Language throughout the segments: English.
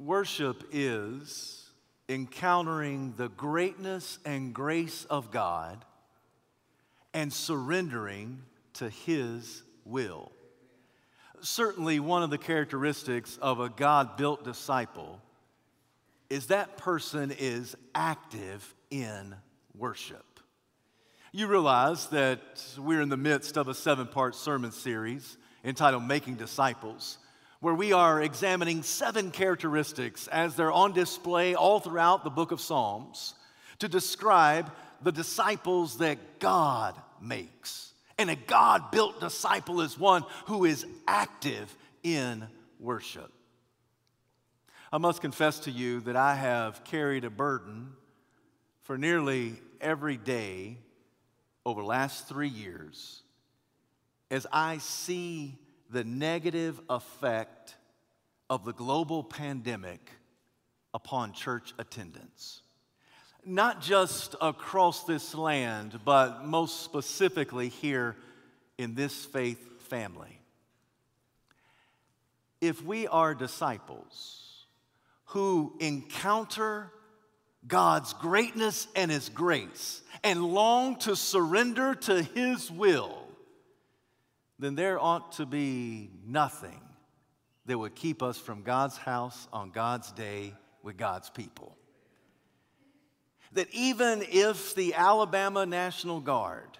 Worship is encountering the greatness and grace of God and surrendering to His will. Certainly, one of the characteristics of a God built disciple is that person is active in worship. You realize that we're in the midst of a seven part sermon series entitled Making Disciples, where we are examining seven characteristics as they're on display all throughout the book of Psalms to describe the disciples that God makes. And a God built disciple is one who is active in worship. I must confess to you that I have carried a burden for nearly every day over the last three years as I see the negative effect of the global pandemic upon church attendance. Not just across this land, but most specifically here in this faith family. If we are disciples, who encounter God's greatness and His grace and long to surrender to His will, then there ought to be nothing that would keep us from God's house on God's day with God's people. That even if the Alabama National Guard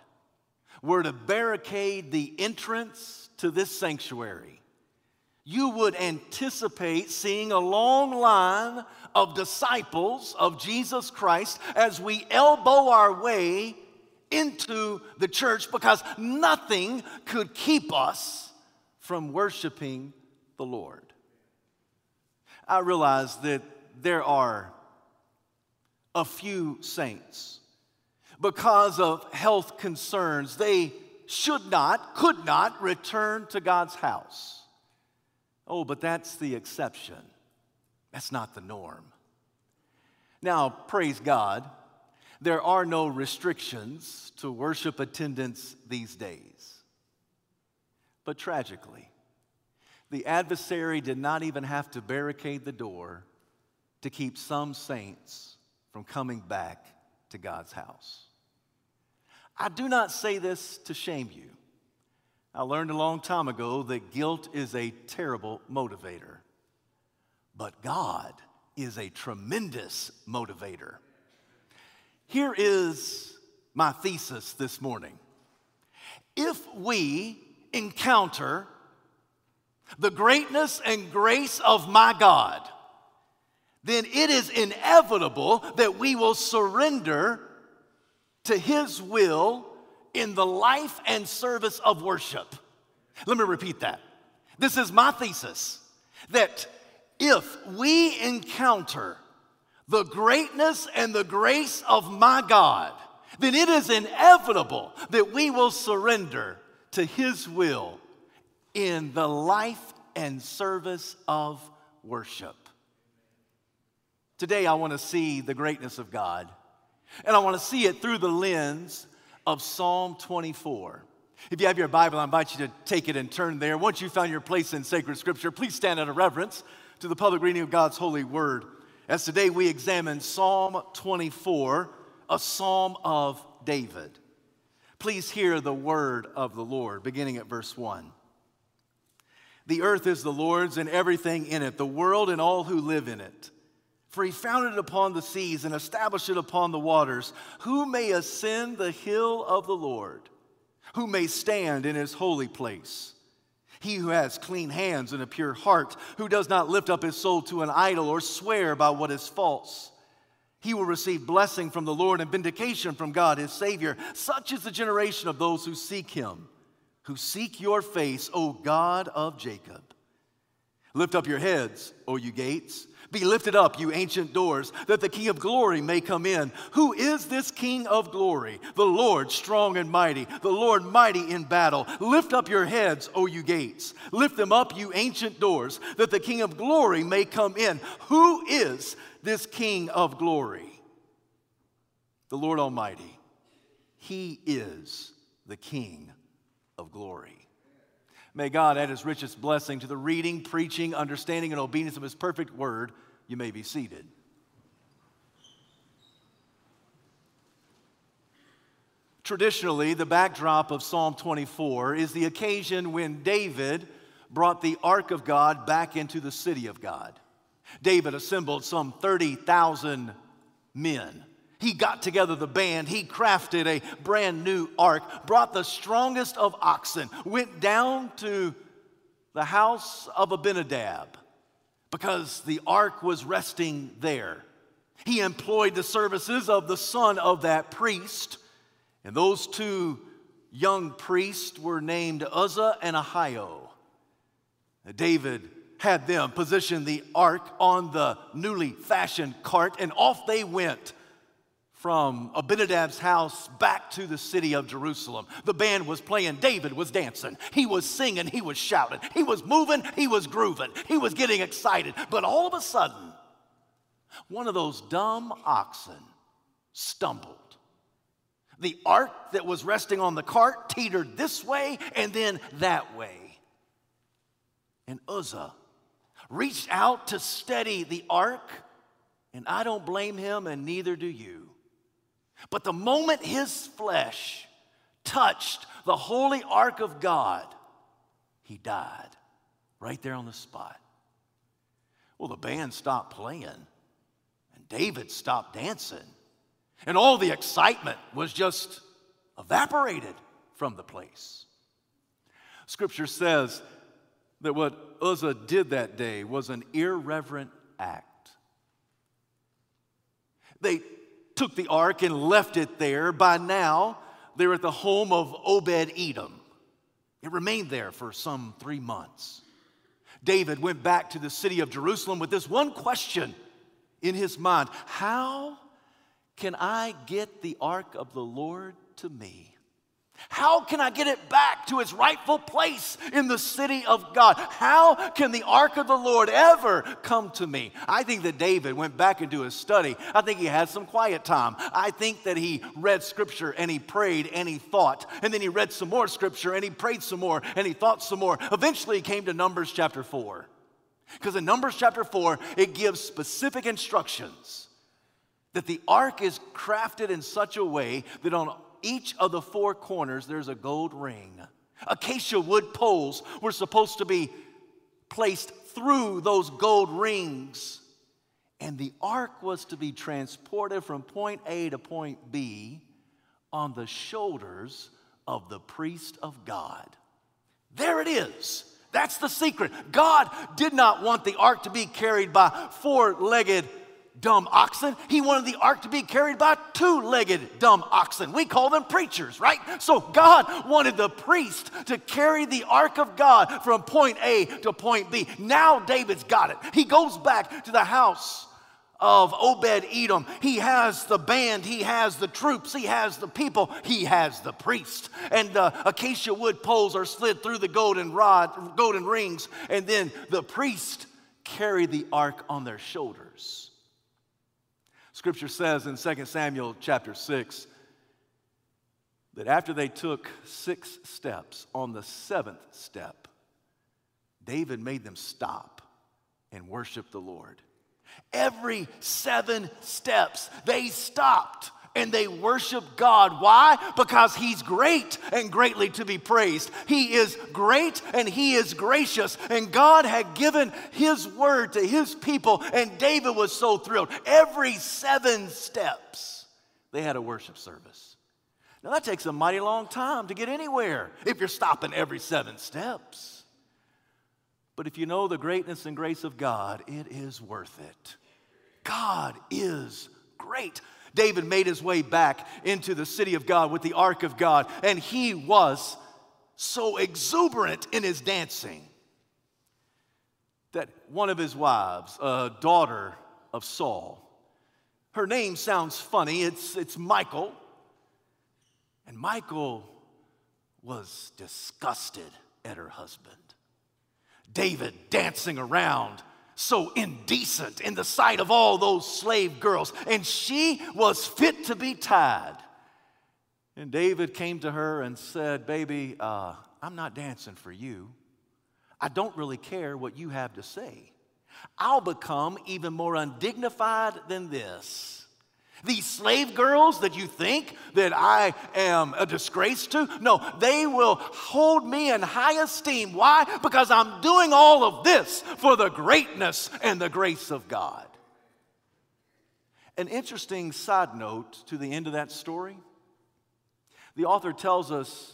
were to barricade the entrance to this sanctuary, you would anticipate seeing a long line of disciples of Jesus Christ as we elbow our way into the church because nothing could keep us from worshiping the Lord. I realize that there are a few saints because of health concerns, they should not, could not return to God's house. Oh, but that's the exception. That's not the norm. Now, praise God, there are no restrictions to worship attendance these days. But tragically, the adversary did not even have to barricade the door to keep some saints from coming back to God's house. I do not say this to shame you. I learned a long time ago that guilt is a terrible motivator, but God is a tremendous motivator. Here is my thesis this morning. If we encounter the greatness and grace of my God, then it is inevitable that we will surrender to His will in the life and service of worship. Let me repeat that. This is my thesis that if we encounter the greatness and the grace of my God, then it is inevitable that we will surrender to His will in the life and service of worship. Today, I want to see the greatness of God, and I want to see it through the lens of Psalm 24. If you have your Bible, I invite you to take it and turn there. Once you've found your place in sacred scripture, please stand out of reverence to the public reading of God's holy word. As today we examine Psalm 24, a psalm of David. Please hear the word of the Lord, beginning at verse 1. The earth is the Lord's and everything in it, the world and all who live in it. For he founded it upon the seas and established it upon the waters. Who may ascend the hill of the Lord? Who may stand in his holy place? He who has clean hands and a pure heart, who does not lift up his soul to an idol or swear by what is false. He will receive blessing from the Lord and vindication from God his Savior. Such is the generation of those who seek him, who seek your face, O God of Jacob. Lift up your heads, O you gates be lifted up, you ancient doors, that the King of glory may come in. Who is this King of glory? The Lord strong and mighty, the Lord mighty in battle. Lift up your heads, O you gates. Lift them up, you ancient doors, that the King of glory may come in. Who is this King of glory? The Lord Almighty. He is the King of glory. May God add his richest blessing to the reading, preaching, understanding, and obedience of his perfect word. You may be seated. Traditionally, the backdrop of Psalm 24 is the occasion when David brought the ark of God back into the city of God. David assembled some 30,000 men. He got together the band, he crafted a brand new ark, brought the strongest of oxen, went down to the house of Abinadab because the ark was resting there. He employed the services of the son of that priest, and those two young priests were named Uzzah and Ahio. David had them position the ark on the newly fashioned cart, and off they went from Abinadab's house back to the city of Jerusalem. The band was playing, David was dancing, he was singing, he was shouting, he was moving, he was grooving, he was getting excited. But all of a sudden, one of those dumb oxen stumbled. The ark that was resting on the cart teetered this way and then that way. And Uzzah reached out to steady the ark, and I don't blame him, and neither do you. But the moment his flesh touched the holy ark of God, he died right there on the spot. Well, the band stopped playing, and David stopped dancing, and all the excitement was just evaporated from the place. Scripture says that what Uzzah did that day was an irreverent act. They took the ark and left it there. By now, they're at the home of Obed Edom. It remained there for some three months. David went back to the city of Jerusalem with this one question in his mind How can I get the ark of the Lord to me? How can I get it back to its rightful place in the city of God? How can the ark of the Lord ever come to me? I think that David went back into his study. I think he had some quiet time. I think that he read scripture and he prayed and he thought. And then he read some more scripture and he prayed some more and he thought some more. Eventually, he came to Numbers chapter 4. Because in Numbers chapter 4, it gives specific instructions that the ark is crafted in such a way that on each of the four corners, there's a gold ring. Acacia wood poles were supposed to be placed through those gold rings. And the ark was to be transported from point A to point B on the shoulders of the priest of God. There it is. That's the secret. God did not want the ark to be carried by four legged dumb oxen. He wanted the ark to be carried by two legged dumb oxen. We call them preachers, right? So God wanted the priest to carry the ark of God from point A to point B. Now David's got it. He goes back to the house of Obed Edom. He has the band, he has the troops, he has the people, he has the priest. And the acacia wood poles are slid through the golden rod, golden rings, and then the priest carry the ark on their shoulders. Scripture says in 2 Samuel chapter 6 that after they took six steps, on the seventh step, David made them stop and worship the Lord. Every seven steps, they stopped and they worship God. Why? Because He's great and greatly to be praised. He is great and He is gracious. And God had given His word to His people, and David was so thrilled. Every seven steps, they had a worship service. Now, that takes a mighty long time to get anywhere if you're stopping every seven steps. But if you know the greatness and grace of God, it is worth it. God is great. David made his way back into the city of God with the ark of God, and he was so exuberant in his dancing that one of his wives, a daughter of Saul, her name sounds funny, it's, it's Michal, and Michal was disgusted at her husband. David dancing around so indecent in the sight of all those slave girls. And she was fit to be tied. And David came to her and said, Baby, uh, I'm not dancing for you. I don't really care what you have to say. I'll become even more undignified than this. These slave girls that you think that I am a disgrace to, no, they will hold me in high esteem. Why? Because I'm doing all of this for the greatness and the grace of God. An interesting side note to the end of that story the author tells us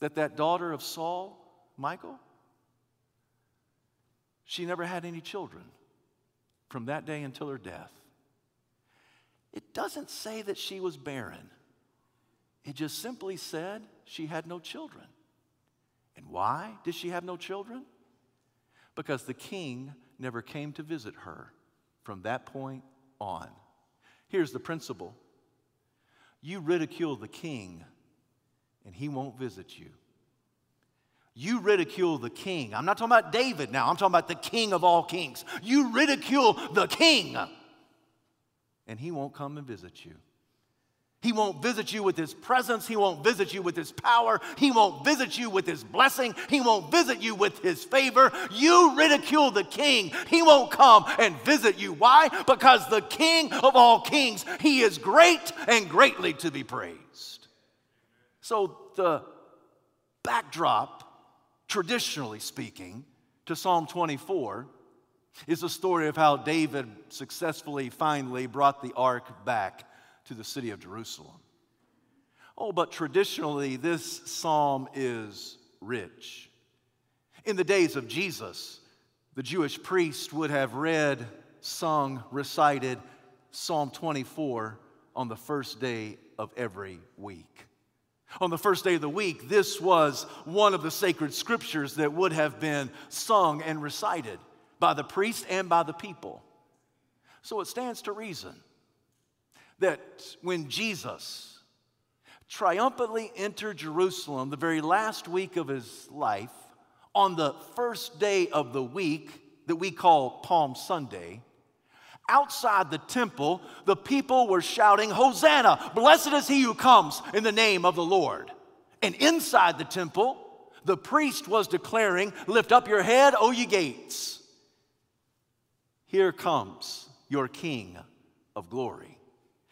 that that daughter of Saul, Michal, she never had any children from that day until her death. It doesn't say that she was barren, it just simply said she had no children. And why did she have no children? Because the king never came to visit her from that point on. Here's the principle you ridicule the king, and he won't visit you. You ridicule the king. I'm not talking about David now, I'm talking about the king of all kings. You ridicule the king and He won't come and visit you. He won't visit you with His presence. He won't visit you with His power. He won't visit you with His blessing. He won't visit you with His favor. You ridicule the King. He won't come and visit you. Why? Because the King of all kings, He is great and greatly to be praised. So the backdrop, traditionally speaking, to Psalm 24 is the story of how David successfully, finally brought the ark back to the city of Jerusalem. Oh, but traditionally, this psalm is rich. In the days of Jesus, the Jewish priest would have read, sung, recited Psalm 24 on the first day of every week. On the first day of the week, this was one of the sacred scriptures that would have been sung and recited by the priest and by the people. So it stands to reason that when Jesus triumphantly entered Jerusalem the very last week of his life, on the first day of the week that we call Palm Sunday, outside the temple, the people were shouting, Hosanna! Blessed is he who comes in the name of the Lord. And inside the temple, the priest was declaring, Lift up your head, O ye gates here comes your King of glory.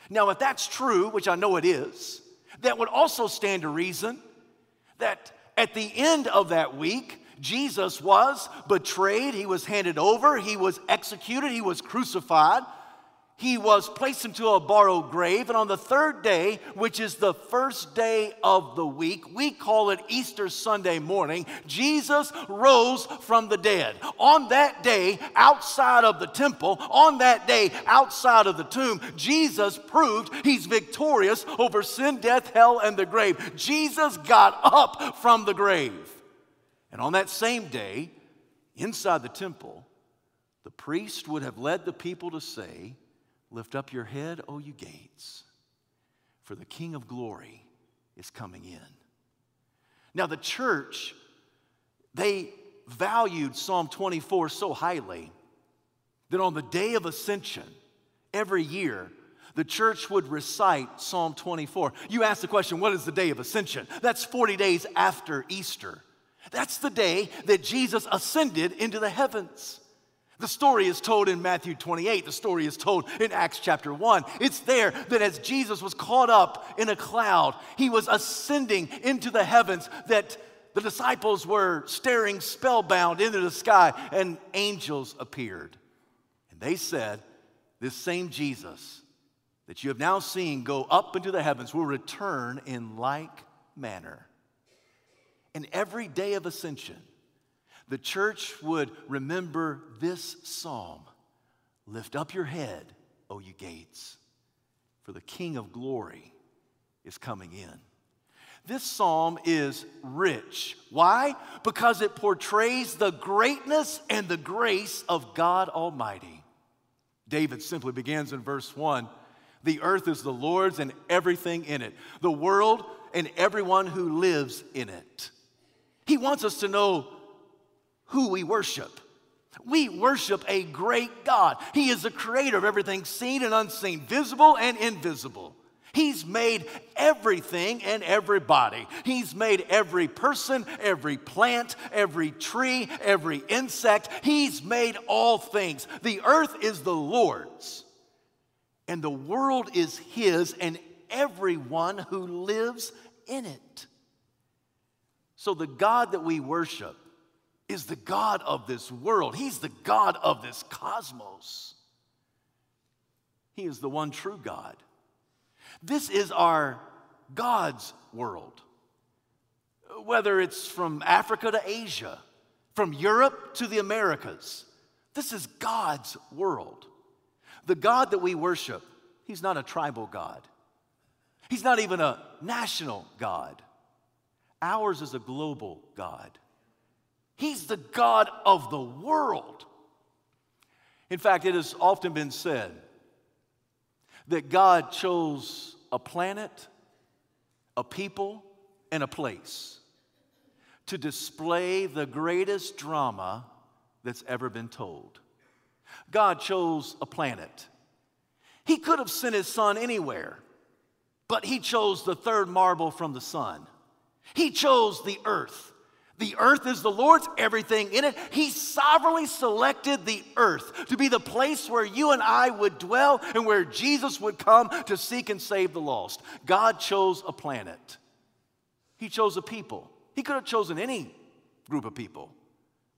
Now, if that's true, which I know it is, that would also stand to reason that at the end of that week, Jesus was betrayed, he was handed over, he was executed, he was crucified he was placed into a borrowed grave. And on the third day, which is the first day of the week, we call it Easter Sunday morning, Jesus rose from the dead. On that day, outside of the temple, on that day, outside of the tomb, Jesus proved he's victorious over sin, death, hell, and the grave. Jesus got up from the grave. And on that same day, inside the temple, the priest would have led the people to say, Lift up your head, O you gates, for the King of glory is coming in. Now, the church, they valued Psalm 24 so highly that on the day of ascension, every year, the church would recite Psalm 24. You ask the question, what is the day of ascension? That's 40 days after Easter. That's the day that Jesus ascended into the heavens. The story is told in Matthew 28. The story is told in Acts chapter 1. It's there that as Jesus was caught up in a cloud, he was ascending into the heavens, that the disciples were staring spellbound into the sky, and angels appeared. And they said, This same Jesus that you have now seen go up into the heavens will return in like manner. And every day of ascension, the church would remember this psalm Lift up your head, O you gates, for the King of glory is coming in. This psalm is rich. Why? Because it portrays the greatness and the grace of God Almighty. David simply begins in verse 1 The earth is the Lord's and everything in it, the world and everyone who lives in it. He wants us to know who we worship. We worship a great God. He is the creator of everything seen and unseen, visible and invisible. He's made everything and everybody. He's made every person, every plant, every tree, every insect. He's made all things. The earth is the Lord's, and the world is His, and everyone who lives in it. So, the God that we worship is the God of this world, He's the God of this cosmos. He is the one true God. This is our God's world. Whether it's from Africa to Asia, from Europe to the Americas, this is God's world. The God that we worship, He's not a tribal God, He's not even a national God. Ours is a global God. He's the God of the world. In fact, it has often been said that God chose a planet, a people, and a place to display the greatest drama that's ever been told. God chose a planet. He could have sent his son anywhere, but he chose the third marble from the sun. He chose the earth. The earth is the Lord's, everything in it. He sovereignly selected the earth to be the place where you and I would dwell and where Jesus would come to seek and save the lost. God chose a planet, He chose a people. He could have chosen any group of people,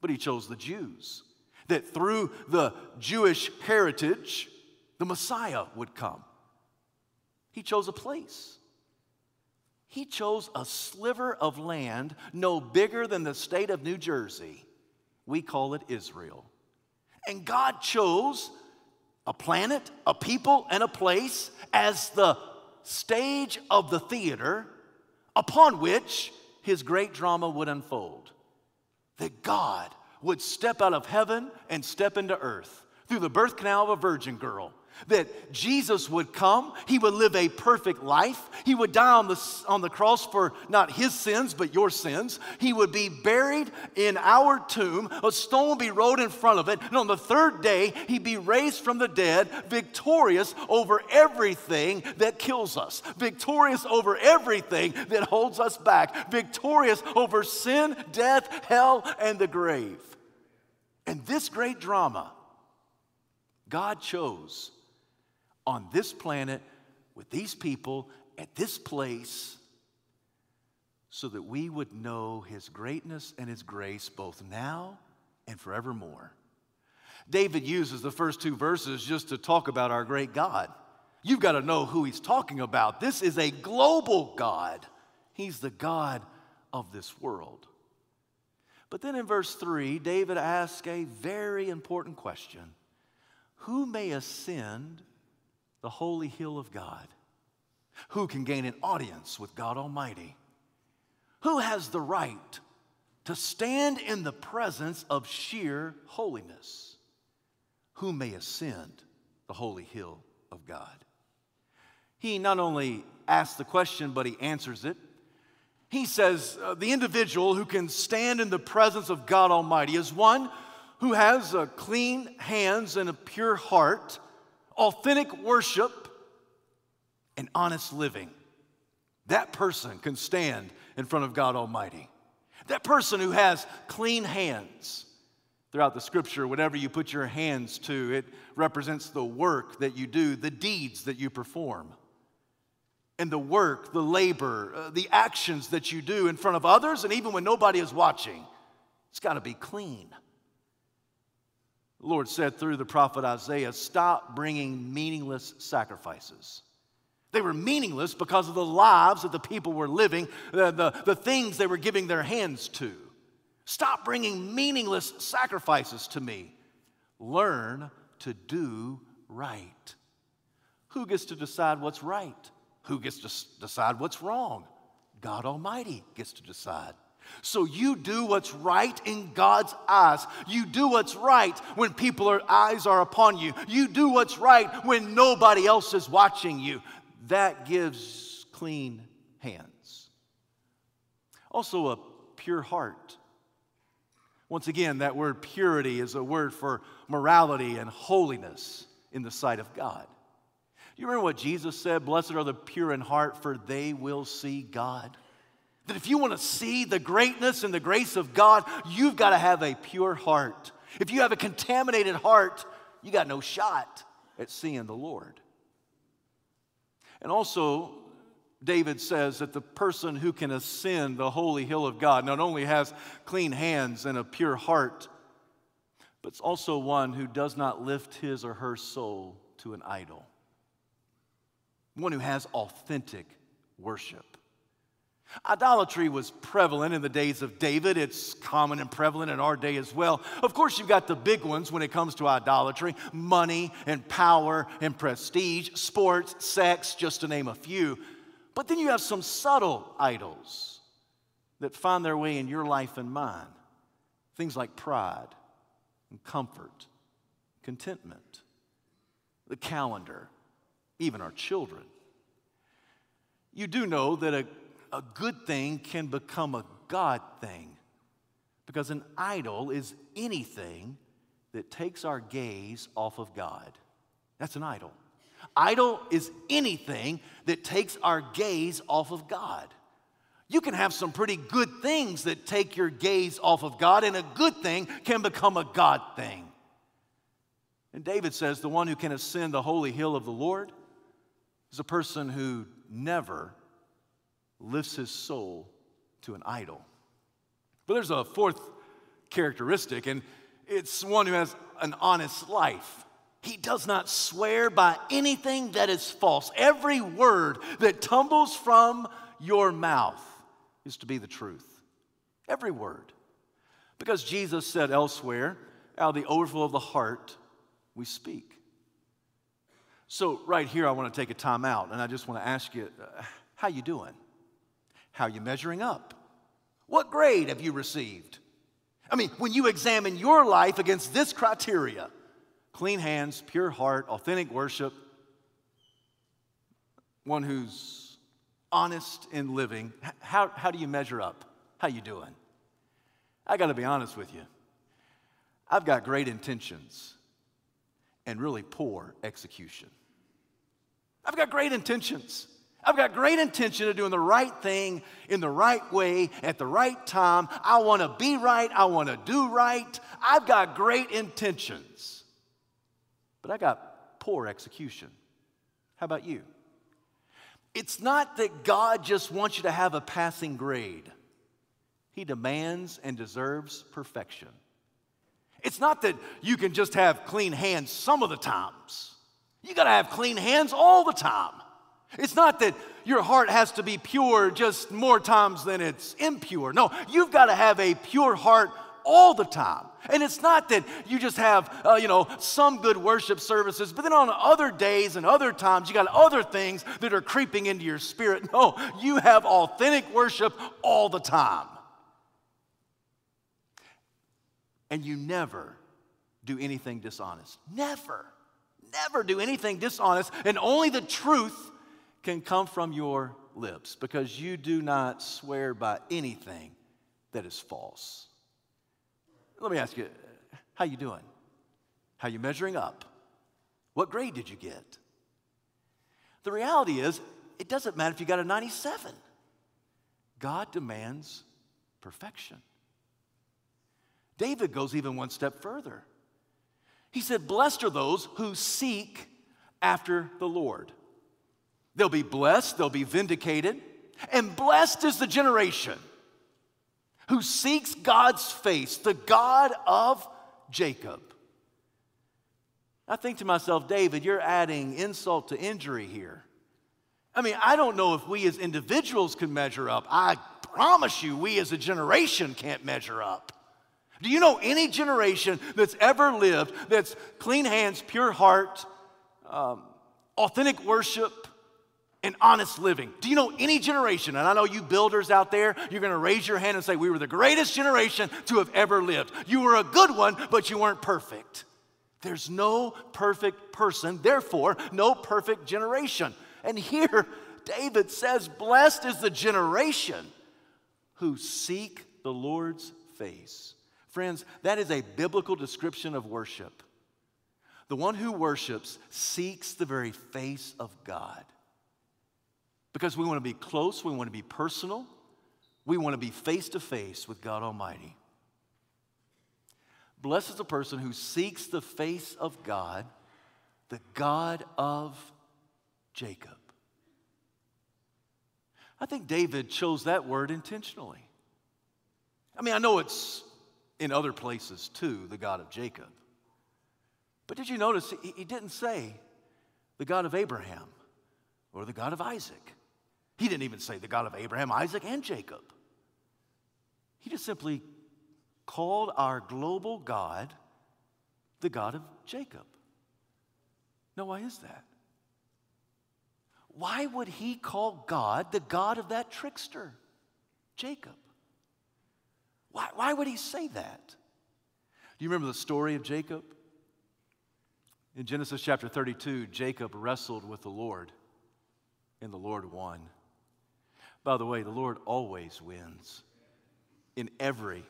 but He chose the Jews. That through the Jewish heritage, the Messiah would come. He chose a place. He chose a sliver of land no bigger than the state of New Jersey. We call it Israel. And God chose a planet, a people, and a place as the stage of the theater upon which his great drama would unfold. That God would step out of heaven and step into earth through the birth canal of a virgin girl that Jesus would come, he would live a perfect life, he would die on the, on the cross for not his sins, but your sins. He would be buried in our tomb, a stone would be rolled in front of it, and on the third day, he'd be raised from the dead, victorious over everything that kills us, victorious over everything that holds us back, victorious over sin, death, hell, and the grave. And this great drama, God chose on this planet with these people at this place so that we would know his greatness and his grace both now and forevermore. David uses the first two verses just to talk about our great God. You've got to know who he's talking about. This is a global God, he's the God of this world. But then in verse 3, David asks a very important question Who may ascend the holy hill of God? Who can gain an audience with God Almighty? Who has the right to stand in the presence of sheer holiness? Who may ascend the holy hill of God? He not only asks the question, but he answers it. He says, uh, The individual who can stand in the presence of God Almighty is one who has uh, clean hands and a pure heart authentic worship, and honest living. That person can stand in front of God Almighty. That person who has clean hands. Throughout the scripture, whatever you put your hands to, it represents the work that you do, the deeds that you perform. And the work, the labor, uh, the actions that you do in front of others, and even when nobody is watching, it's got to be clean. The Lord said through the prophet Isaiah, Stop bringing meaningless sacrifices. They were meaningless because of the lives that the people were living, the, the, the things they were giving their hands to. Stop bringing meaningless sacrifices to me. Learn to do right. Who gets to decide what's right? Who gets to decide what's wrong? God Almighty gets to decide. So you do what's right in God's eyes. You do what's right when people's eyes are upon you. You do what's right when nobody else is watching you. That gives clean hands. Also, a pure heart. Once again, that word purity is a word for morality and holiness in the sight of God. Do you remember what Jesus said? Blessed are the pure in heart, for they will see God. That if you want to see the greatness and the grace of God, you've got to have a pure heart. If you have a contaminated heart, you got no shot at seeing the Lord. And also, David says that the person who can ascend the holy hill of God not only has clean hands and a pure heart, but it's also one who does not lift his or her soul to an idol, one who has authentic worship. Idolatry was prevalent in the days of David. It's common and prevalent in our day as well. Of course, you've got the big ones when it comes to idolatry money and power and prestige, sports, sex, just to name a few. But then you have some subtle idols that find their way in your life and mine. Things like pride and comfort, contentment, the calendar, even our children. You do know that a a good thing can become a God thing. Because an idol is anything that takes our gaze off of God. That's an idol. Idol is anything that takes our gaze off of God. You can have some pretty good things that take your gaze off of God, and a good thing can become a God thing. And David says the one who can ascend the holy hill of the Lord is a person who never lifts his soul to an idol. But there's a fourth characteristic, and it's one who has an honest life. He does not swear by anything that is false. Every word that tumbles from your mouth is to be the truth. Every word. Because Jesus said elsewhere, out of the overflow of the heart, we speak. So, right here, I want to take a time out, and I just want to ask you, uh, how you doing? How are you measuring up? What grade have you received? I mean, when you examine your life against this criteria clean hands, pure heart, authentic worship, one who's honest in living, how, how do you measure up? How you doing? I got to be honest with you. I've got great intentions and really poor execution. I've got great intentions. I've got great intention of doing the right thing in the right way at the right time. I want to be right. I want to do right. I've got great intentions, but I got poor execution. How about you? It's not that God just wants you to have a passing grade, He demands and deserves perfection. It's not that you can just have clean hands some of the times, you got to have clean hands all the time. It's not that your heart has to be pure just more times than it's impure. No, you've got to have a pure heart all the time. And it's not that you just have, uh, you know, some good worship services, but then on other days and other times, you got other things that are creeping into your spirit. No, you have authentic worship all the time. And you never do anything dishonest. Never, never do anything dishonest. And only the truth can come from your lips because you do not swear by anything that is false. Let me ask you, how you doing? How you measuring up? What grade did you get? The reality is, it doesn't matter if you got a 97. God demands perfection. David goes even one step further. He said, Blessed are those who seek after the Lord. They'll be blessed, they'll be vindicated. And blessed is the generation who seeks God's face, the God of Jacob. I think to myself, David, you're adding insult to injury here. I mean, I don't know if we as individuals can measure up. I promise you, we as a generation can't measure up. Do you know any generation that's ever lived that's clean hands, pure heart, um, authentic worship, and honest living. Do you know any generation, and I know you builders out there, you're gonna raise your hand and say, We were the greatest generation to have ever lived. You were a good one, but you weren't perfect. There's no perfect person, therefore, no perfect generation. And here, David says, Blessed is the generation who seek the Lord's face. Friends, that is a biblical description of worship. The one who worships seeks the very face of God. Because we want to be close, we want to be personal, we want to be face to face with God Almighty. Blessed is the person who seeks the face of God, the God of Jacob. I think David chose that word intentionally. I mean, I know it's in other places too, the God of Jacob. But did you notice he didn't say the God of Abraham or the God of Isaac? He didn't even say the God of Abraham, Isaac, and Jacob. He just simply called our global God the God of Jacob. Now, why is that? Why would he call God the God of that trickster, Jacob? Why, why would he say that? Do you remember the story of Jacob? In Genesis chapter 32, Jacob wrestled with the Lord, and the Lord won. By the way, the Lord always wins in every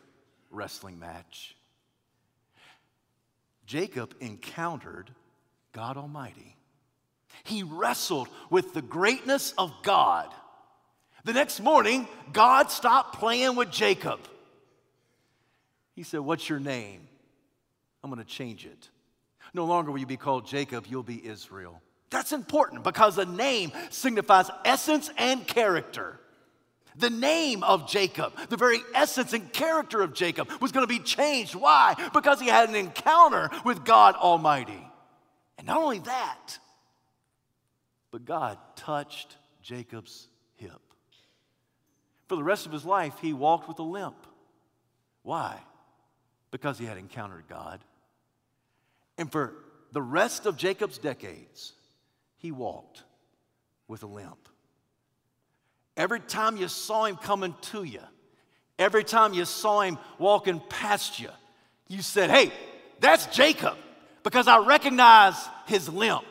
wrestling match. Jacob encountered God Almighty. He wrestled with the greatness of God. The next morning, God stopped playing with Jacob. He said, What's your name? I'm going to change it. No longer will you be called Jacob, you'll be Israel. That's important because a name signifies essence and character. The name of Jacob, the very essence and character of Jacob, was going to be changed. Why? Because he had an encounter with God Almighty. And not only that, but God touched Jacob's hip. For the rest of his life, he walked with a limp. Why? Because he had encountered God. And for the rest of Jacob's decades, he walked with a limp. Every time you saw him coming to you, every time you saw him walking past you, you said, Hey, that's Jacob, because I recognize his limp.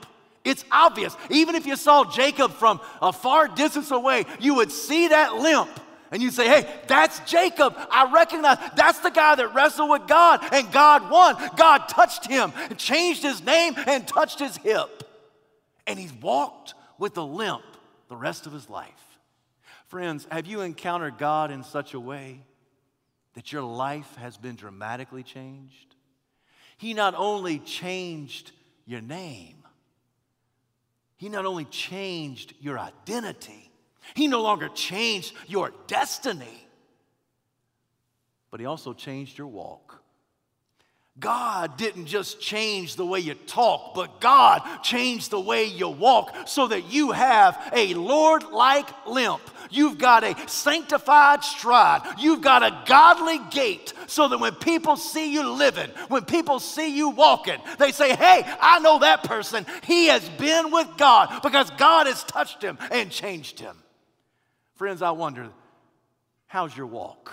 It's obvious. Even if you saw Jacob from a far distance away, you would see that limp and you say, hey, that's Jacob. I recognize that's the guy that wrestled with God and God won. God touched him changed his name and touched his hip. And he's walked with a limp the rest of his life. Friends, have you encountered God in such a way that your life has been dramatically changed? He not only changed your name, He not only changed your identity, he no longer changed your destiny, but He also changed your walk. God didn't just change the way you talk, but God changed the way you walk so that you have a Lord like limp. You've got a sanctified stride. You've got a godly gait so that when people see you living, when people see you walking, they say, Hey, I know that person. He has been with God because God has touched him and changed him. Friends, I wonder how's your walk?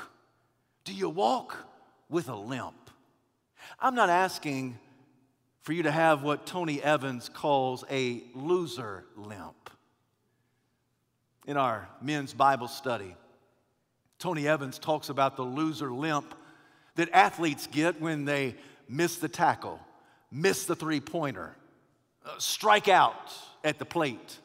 Do you walk with a limp? I'm not asking for you to have what Tony Evans calls a loser limp. In our men's Bible study, Tony Evans talks about the loser limp that athletes get when they miss the tackle, miss the three pointer, uh, strike out at the plate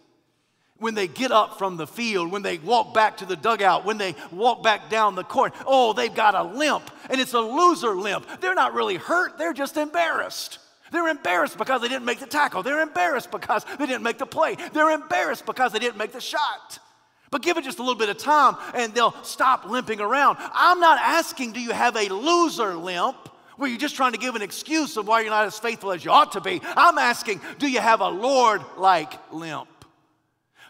when they get up from the field, when they walk back to the dugout, when they walk back down the court, oh, they've got a limp, and it's a loser limp. They're not really hurt, they're just embarrassed. They're embarrassed because they didn't make the tackle. They're embarrassed because they didn't make the play. They're embarrassed because they didn't make the shot. But give it just a little bit of time and they'll stop limping around. I'm not asking, do you have a loser limp? where you're just trying to give an excuse of why you're not as faithful as you ought to be. I'm asking, do you have a Lord like limp?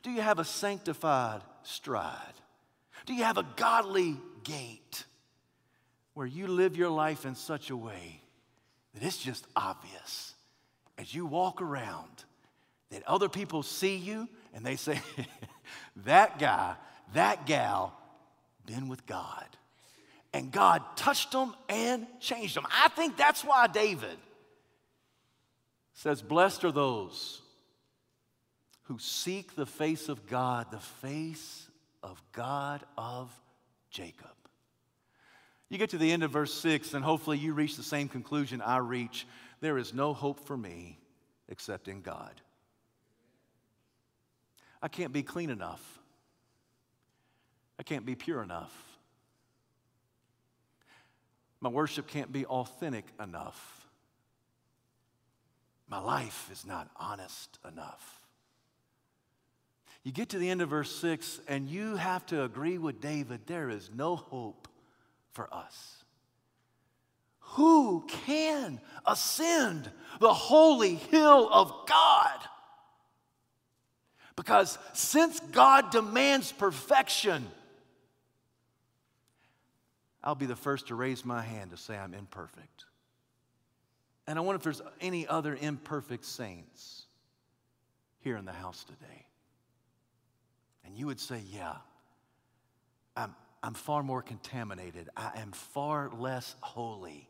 Do you have a sanctified stride? Do you have a godly gait where you live your life in such a way that it's just obvious as you walk around that other people see you and they say, that guy, that gal, been with God. And God touched them and changed them. I think that's why David says, Blessed are those who seek the face of God, the face of God of Jacob. You get to the end of verse 6, and hopefully you reach the same conclusion I reach. There is no hope for me except in God. I can't be clean enough. I can't be pure enough. My worship can't be authentic enough. My life is not honest enough. You get to the end of verse 6, and you have to agree with David there is no hope for us. Who can ascend the holy hill of God? Because since God demands perfection, I'll be the first to raise my hand to say I'm imperfect. And I wonder if there's any other imperfect saints here in the house today. And you would say, Yeah, I'm, I'm far more contaminated. I am far less holy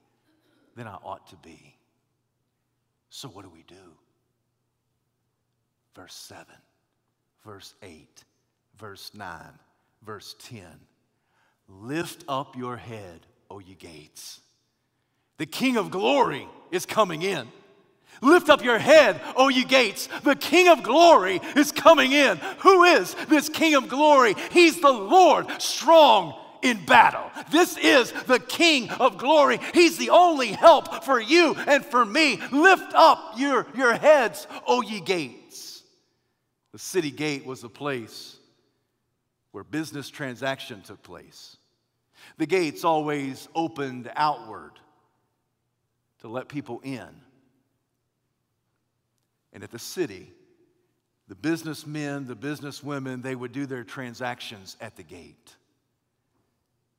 than I ought to be. So, what do we do? Verse 7, verse 8, verse 9, verse 10. Lift up your head, O ye gates. The King of glory is coming in. Lift up your head, O ye gates. The King of glory is coming in. Who is this King of glory? He's the Lord, strong in battle. This is the King of glory. He's the only help for you and for me. Lift up your, your heads, O ye gates. The city gate was a place where business transaction took place. The gates always opened outward to let people in. And at the city, the businessmen, the businesswomen, they would do their transactions at the gate.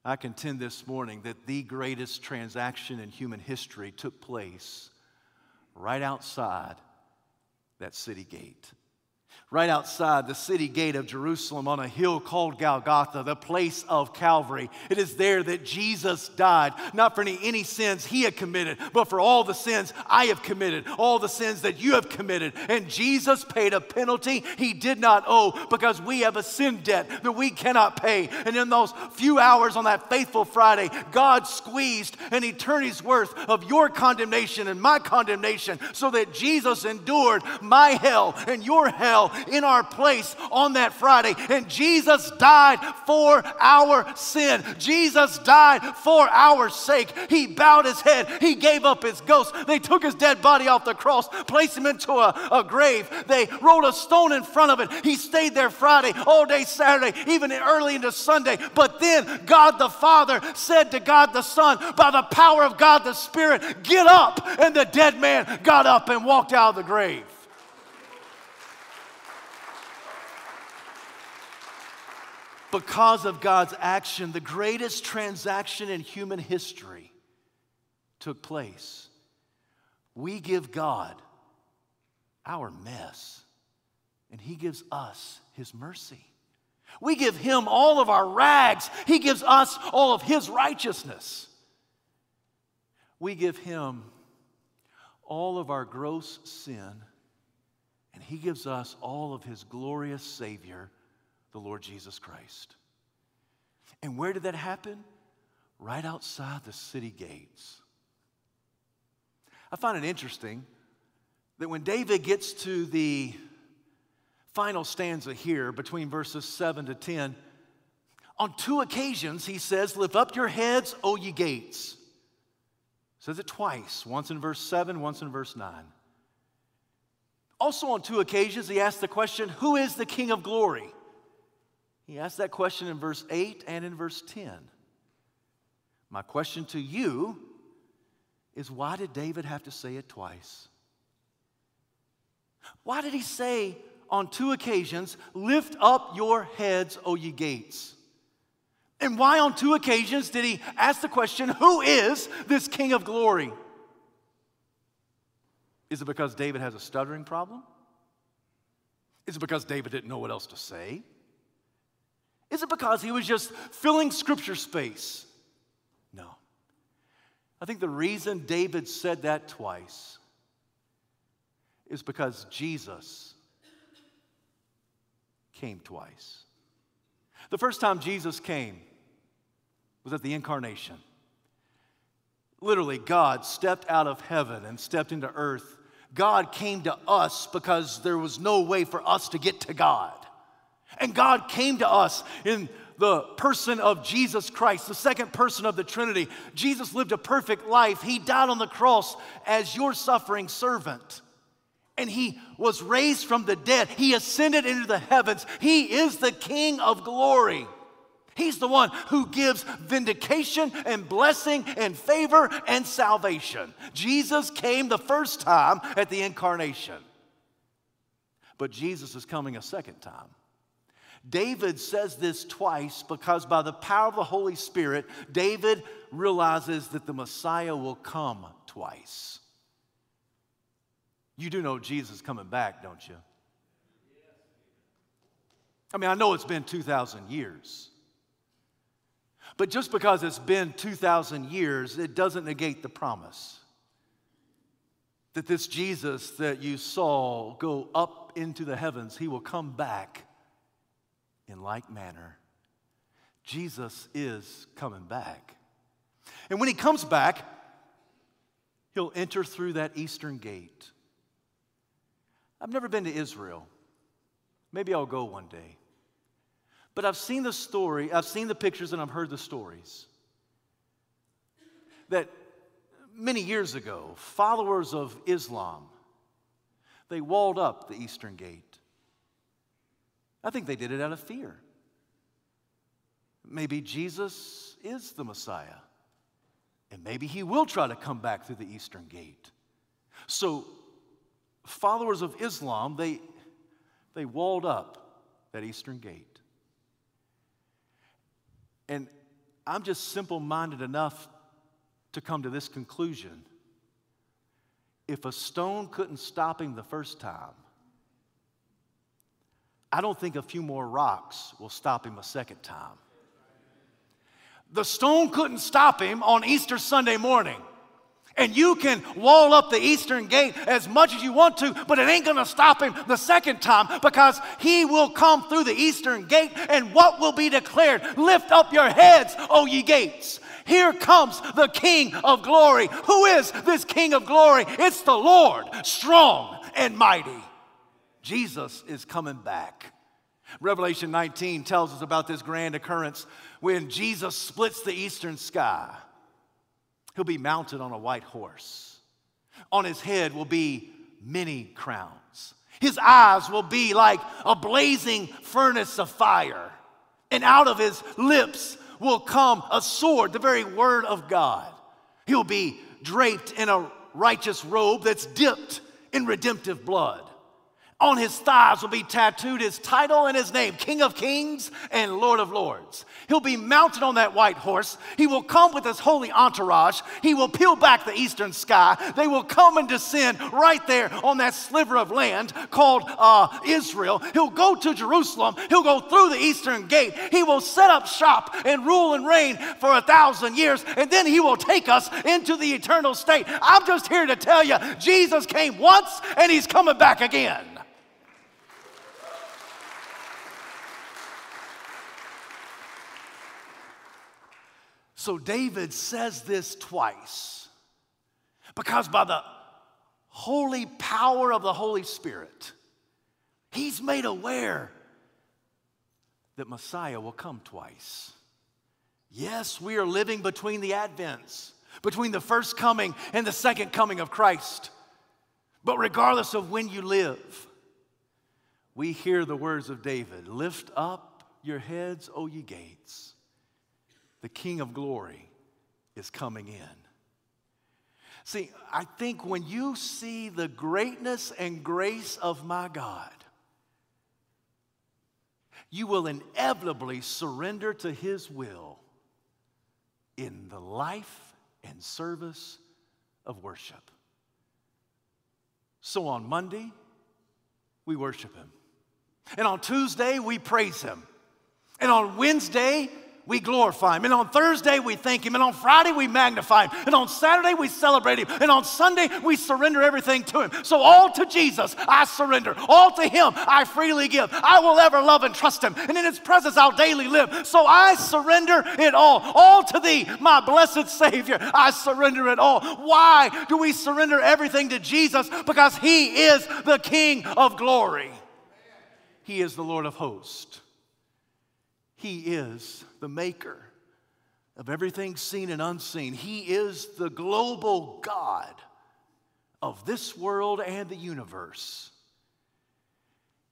I contend this morning that the greatest transaction in human history took place right outside that city gate right outside the city gate of Jerusalem on a hill called Golgotha, the place of Calvary. It is there that Jesus died, not for any, any sins he had committed, but for all the sins I have committed, all the sins that you have committed. And Jesus paid a penalty he did not owe because we have a sin debt that we cannot pay. And in those few hours on that faithful Friday, God squeezed an eternity's worth of your condemnation and my condemnation so that Jesus endured my hell and your hell in our place on that Friday. And Jesus died for our sin. Jesus died for our sake. He bowed his head, he gave up his ghost. They took his dead body off the cross, placed him into a, a grave. They rolled a stone in front of it. He stayed there Friday, all day Saturday, even early into Sunday. But then God the Father said to God the Son, by the power of God the Spirit, get up. And the dead man got up and walked out of the grave. Because of God's action, the greatest transaction in human history took place. We give God our mess, and He gives us His mercy. We give Him all of our rags, He gives us all of His righteousness. We give Him all of our gross sin, and He gives us all of His glorious Savior the Lord Jesus Christ. And where did that happen? Right outside the city gates. I find it interesting that when David gets to the final stanza here, between verses 7 to 10, on two occasions he says, Lift up your heads, O ye gates. Says it twice, once in verse 7, once in verse 9. Also, on two occasions, he asks the question, Who is the King of glory? He asked that question in verse 8 and in verse 10. My question to you is why did David have to say it twice? Why did he say on two occasions, Lift up your heads, O ye gates? And why on two occasions did he ask the question, Who is this King of glory? Is it because David has a stuttering problem? Is it because David didn't know what else to say? Is it because he was just filling scripture space? No. I think the reason David said that twice is because Jesus came twice. The first time Jesus came was at the incarnation. Literally, God stepped out of heaven and stepped into earth God came to us because there was no way for us to get to God. And God came to us in the person of Jesus Christ, the second person of the Trinity. Jesus lived a perfect life. He died on the cross as your suffering servant. And he was raised from the dead. He ascended into the heavens. He is the King of glory. He's the one who gives vindication and blessing and favor and salvation. Jesus came the first time at the incarnation, but Jesus is coming a second time. David says this twice because by the power of the Holy Spirit, David realizes that the Messiah will come twice. You do know Jesus coming back, don't you? I mean, I know it's been 2,000 years. But just because it's been 2,000 years, it doesn't negate the promise that this Jesus that you saw go up into the heavens, he will come back in like manner. Jesus is coming back. And when he comes back, he'll enter through that eastern gate. I've never been to Israel. Maybe I'll go one day. But I've seen the story, I've seen the pictures, and I've heard the stories. That many years ago, followers of Islam, they walled up the Eastern Gate. I think they did it out of fear. Maybe Jesus is the Messiah, and maybe he will try to come back through the Eastern Gate. So, followers of Islam, they, they walled up that Eastern Gate. And I'm just simple minded enough to come to this conclusion. If a stone couldn't stop him the first time, I don't think a few more rocks will stop him a second time. The stone couldn't stop him on Easter Sunday morning. And you can wall up the eastern gate as much as you want to, but it ain't gonna stop him the second time because he will come through the eastern gate. And what will be declared? Lift up your heads, O ye gates. Here comes the King of glory. Who is this King of glory? It's the Lord, strong and mighty. Jesus is coming back. Revelation 19 tells us about this grand occurrence when Jesus splits the eastern sky. He'll be mounted on a white horse. On his head will be many crowns. His eyes will be like a blazing furnace of fire. And out of his lips will come a sword, the very word of God. He'll be draped in a righteous robe that's dipped in redemptive blood. On his thighs will be tattooed his title and his name, King of Kings and Lord of Lords. He'll be mounted on that white horse. He will come with his holy entourage. He will peel back the eastern sky. They will come and descend right there on that sliver of land called uh, Israel. He'll go to Jerusalem. He'll go through the eastern gate. He will set up shop and rule and reign for a thousand years, and then he will take us into the eternal state. I'm just here to tell you Jesus came once and he's coming back again. So David says this twice because by the holy power of the Holy Spirit, he's made aware that Messiah will come twice. Yes, we are living between the advents, between the first coming and the second coming of Christ. But regardless of when you live, we hear the words of David Lift up your heads, O ye gates the King of glory is coming in. See, I think when you see the greatness and grace of my God, you will inevitably surrender to His will in the life and service of worship. So on Monday, we worship Him. And on Tuesday, we praise Him. And on Wednesday, we glorify him. And on Thursday, we thank him. And on Friday, we magnify him. And on Saturday, we celebrate him. And on Sunday, we surrender everything to him. So, all to Jesus, I surrender. All to him, I freely give. I will ever love and trust him. And in his presence, I'll daily live. So, I surrender it all. All to thee, my blessed Savior, I surrender it all. Why do we surrender everything to Jesus? Because he is the King of glory, he is the Lord of hosts. He is the maker of everything seen and unseen. He is the global God of this world and the universe.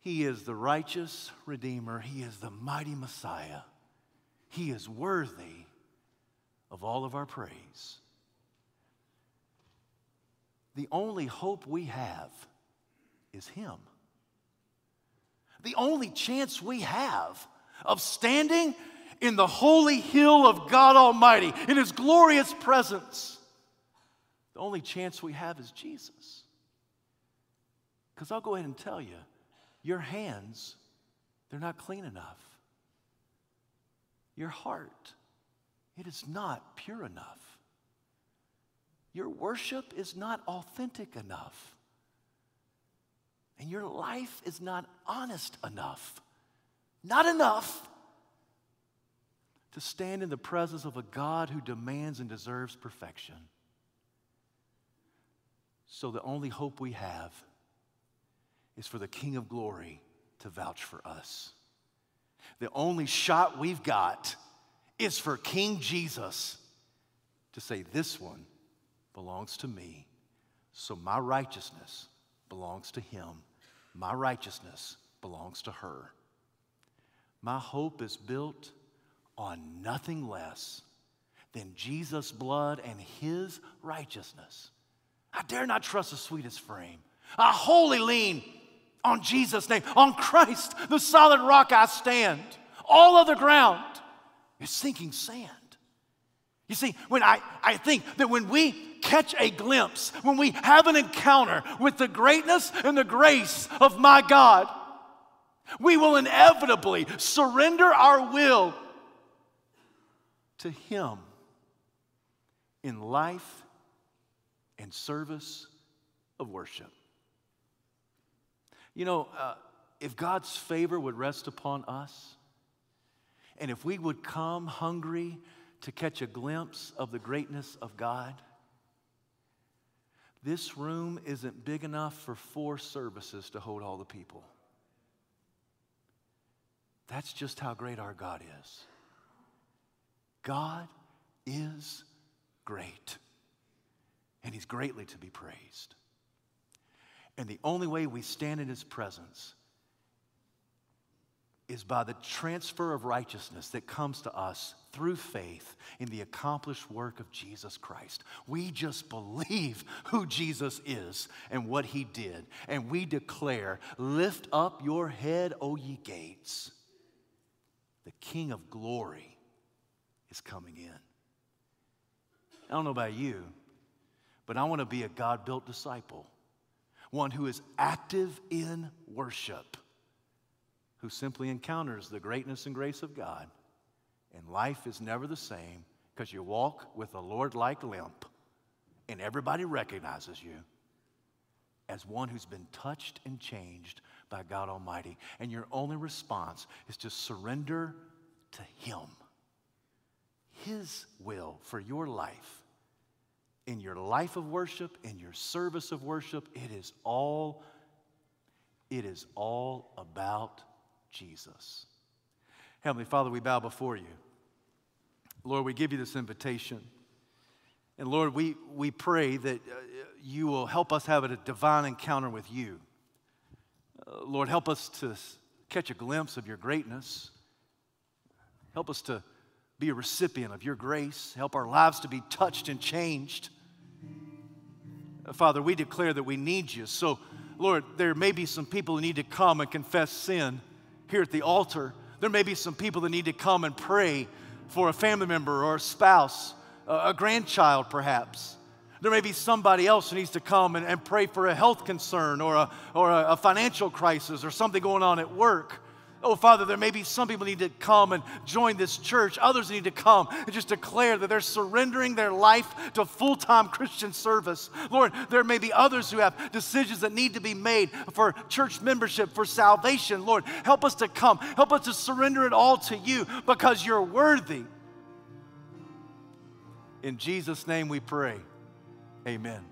He is the righteous Redeemer. He is the mighty Messiah. He is worthy of all of our praise. The only hope we have is Him. The only chance we have of standing in the holy hill of God Almighty, in His glorious presence, the only chance we have is Jesus. Because I'll go ahead and tell you, your hands, they're not clean enough. Your heart, it is not pure enough. Your worship is not authentic enough. And your life is not honest enough. Not enough to stand in the presence of a God who demands and deserves perfection. So the only hope we have is for the King of glory to vouch for us. The only shot we've got is for King Jesus to say, This one belongs to me. So my righteousness belongs to him. My righteousness belongs to her. My hope is built on nothing less than Jesus' blood and his righteousness. I dare not trust the sweetest frame. I wholly lean on Jesus' name, on Christ, the solid rock I stand. All other ground is sinking sand. You see, when I, I think that when we catch a glimpse, when we have an encounter with the greatness and the grace of my God, we will inevitably surrender our will to Him in life and service of worship. You know, uh, if God's favor would rest upon us, and if we would come hungry to catch a glimpse of the greatness of God, this room isn't big enough for four services to hold all the people. That's just how great our God is. God is great, and He's greatly to be praised. And the only way we stand in His presence is by the transfer of righteousness that comes to us through faith in the accomplished work of Jesus Christ. We just believe who Jesus is and what he did. And we declare, Lift up your head, O ye gates. The King of glory is coming in. I don't know about you, but I want to be a God built disciple, one who is active in worship who simply encounters the greatness and grace of God, and life is never the same because you walk with a Lord like limp, and everybody recognizes you as one who's been touched and changed by God Almighty. And your only response is to surrender to Him, His will for your life. In your life of worship, in your service of worship, it is all, it is all about Jesus. Heavenly Father, we bow before you. Lord, we give you this invitation. And Lord, we, we pray that uh, you will help us have a divine encounter with you. Lord, help us to catch a glimpse of your greatness. Help us to be a recipient of your grace. Help our lives to be touched and changed. Uh, Father, we declare that we need you. So, Lord, there may be some people who need to come and confess sin here at the altar. There may be some people that need to come and pray for a family member or a spouse, a grandchild perhaps. There may be somebody else who needs to come and, and pray for a health concern or, a, or a, a financial crisis or something going on at work. Oh, Father, there may be some people need to come and join this church. Others need to come and just declare that they're surrendering their life to full time Christian service. Lord, there may be others who have decisions that need to be made for church membership, for salvation. Lord, help us to come. Help us to surrender it all to you because you're worthy. In Jesus' name we pray. Amen.